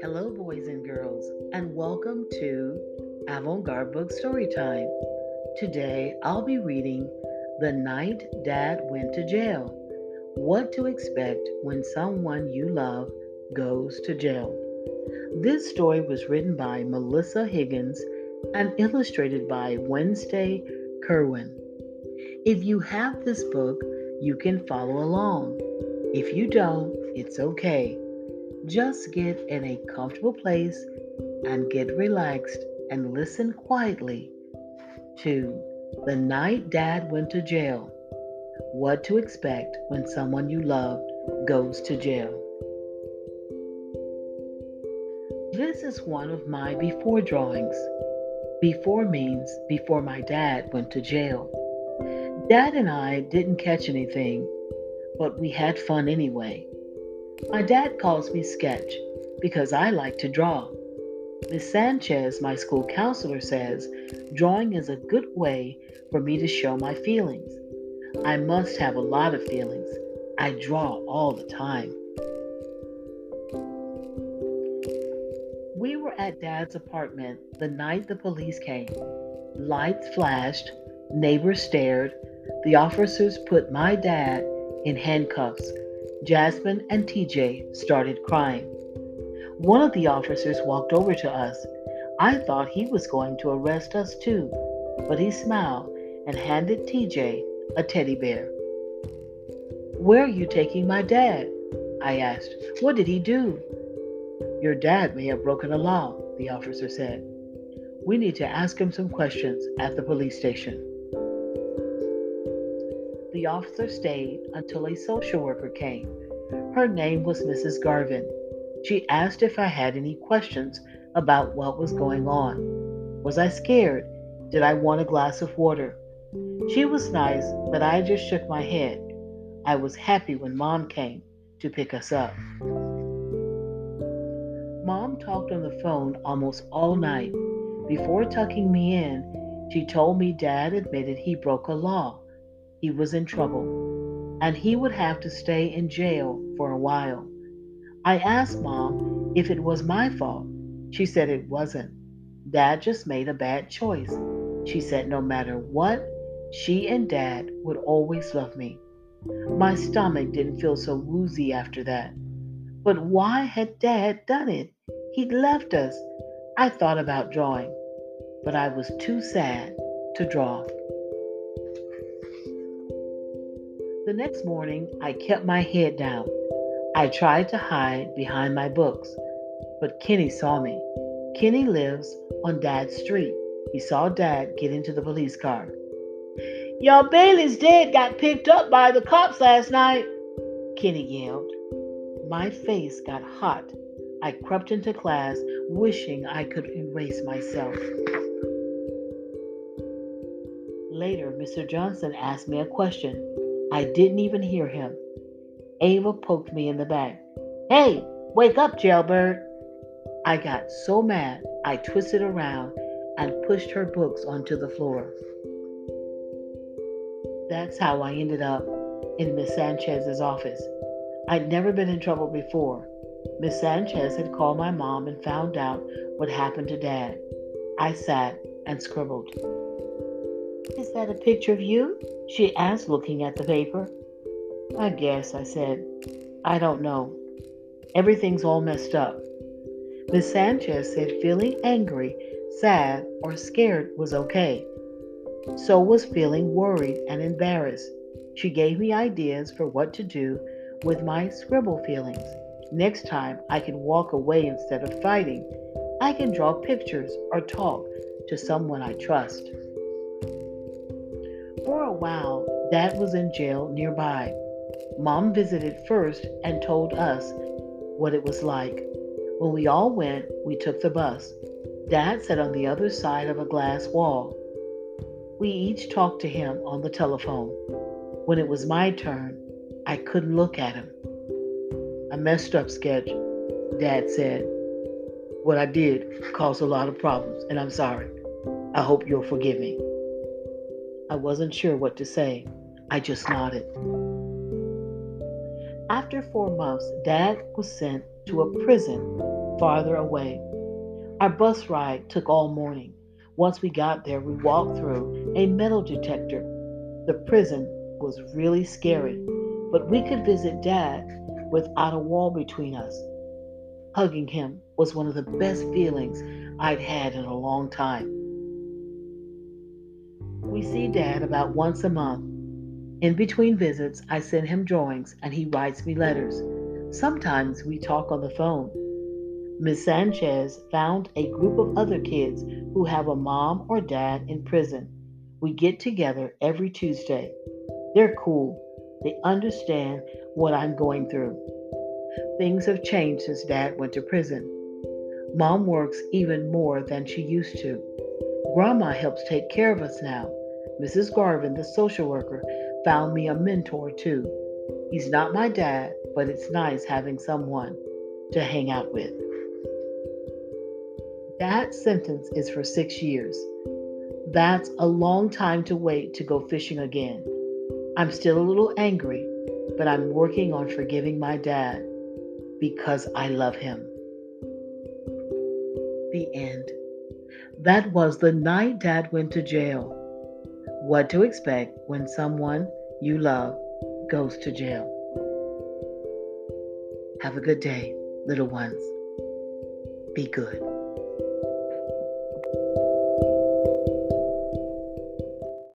Hello, boys and girls, and welcome to Avant Garde Book Storytime. Today I'll be reading The Night Dad Went to Jail What to Expect When Someone You Love Goes to Jail. This story was written by Melissa Higgins and illustrated by Wednesday Kirwan. If you have this book, you can follow along. If you don't, it's okay. Just get in a comfortable place and get relaxed and listen quietly to The Night Dad Went to Jail What to Expect When Someone You Love Goes to Jail. This is one of my before drawings. Before means before my dad went to jail. Dad and I didn't catch anything, but we had fun anyway. My dad calls me Sketch because I like to draw. Miss Sanchez, my school counselor, says drawing is a good way for me to show my feelings. I must have a lot of feelings. I draw all the time. We were at Dad's apartment the night the police came. Lights flashed, neighbors stared. The officers put my dad in handcuffs. Jasmine and TJ started crying. One of the officers walked over to us. I thought he was going to arrest us too, but he smiled and handed TJ a teddy bear. Where are you taking my dad? I asked. What did he do? Your dad may have broken a law, the officer said. We need to ask him some questions at the police station. The officer stayed until a social worker came. Her name was Mrs. Garvin. She asked if I had any questions about what was going on. Was I scared? Did I want a glass of water? She was nice, but I just shook my head. I was happy when Mom came to pick us up. Mom talked on the phone almost all night. Before tucking me in, she told me Dad admitted he broke a law. He was in trouble, and he would have to stay in jail for a while. I asked Mom if it was my fault. She said it wasn't. Dad just made a bad choice. She said no matter what, she and Dad would always love me. My stomach didn't feel so woozy after that. But why had Dad done it? He'd left us. I thought about drawing, but I was too sad to draw. The next morning, I kept my head down. I tried to hide behind my books, but Kenny saw me. Kenny lives on Dad's street. He saw Dad get into the police car. Your Bailey's dad got picked up by the cops last night, Kenny yelled. My face got hot. I crept into class, wishing I could erase myself. Later, Mr. Johnson asked me a question. I didn't even hear him. Ava poked me in the back. Hey, wake up, jailbird. I got so mad, I twisted around and pushed her books onto the floor. That's how I ended up in Miss Sanchez's office. I'd never been in trouble before. Miss Sanchez had called my mom and found out what happened to Dad. I sat and scribbled. Is that a picture of you? She asked, looking at the paper. I guess, I said. I don't know. Everything's all messed up. Miss Sanchez said feeling angry, sad, or scared was okay. So was feeling worried and embarrassed. She gave me ideas for what to do with my scribble feelings. Next time, I can walk away instead of fighting. I can draw pictures or talk to someone I trust. For a while, Dad was in jail nearby. Mom visited first and told us what it was like. When we all went, we took the bus. Dad sat on the other side of a glass wall. We each talked to him on the telephone. When it was my turn, I couldn't look at him. I messed up, Sketch, Dad said. What I did caused a lot of problems, and I'm sorry. I hope you'll forgive me. I wasn't sure what to say. I just nodded. After four months, Dad was sent to a prison farther away. Our bus ride took all morning. Once we got there, we walked through a metal detector. The prison was really scary, but we could visit Dad without a wall between us. Hugging him was one of the best feelings I'd had in a long time. We see Dad about once a month. In between visits, I send him drawings and he writes me letters. Sometimes we talk on the phone. Ms. Sanchez found a group of other kids who have a mom or dad in prison. We get together every Tuesday. They're cool. They understand what I'm going through. Things have changed since dad went to prison. Mom works even more than she used to. Grandma helps take care of us now. Mrs. Garvin, the social worker, found me a mentor too. He's not my dad, but it's nice having someone to hang out with. That sentence is for six years. That's a long time to wait to go fishing again. I'm still a little angry, but I'm working on forgiving my dad because I love him. The end. That was the night Dad went to jail. What to expect when someone you love goes to jail. Have a good day, little ones. Be good.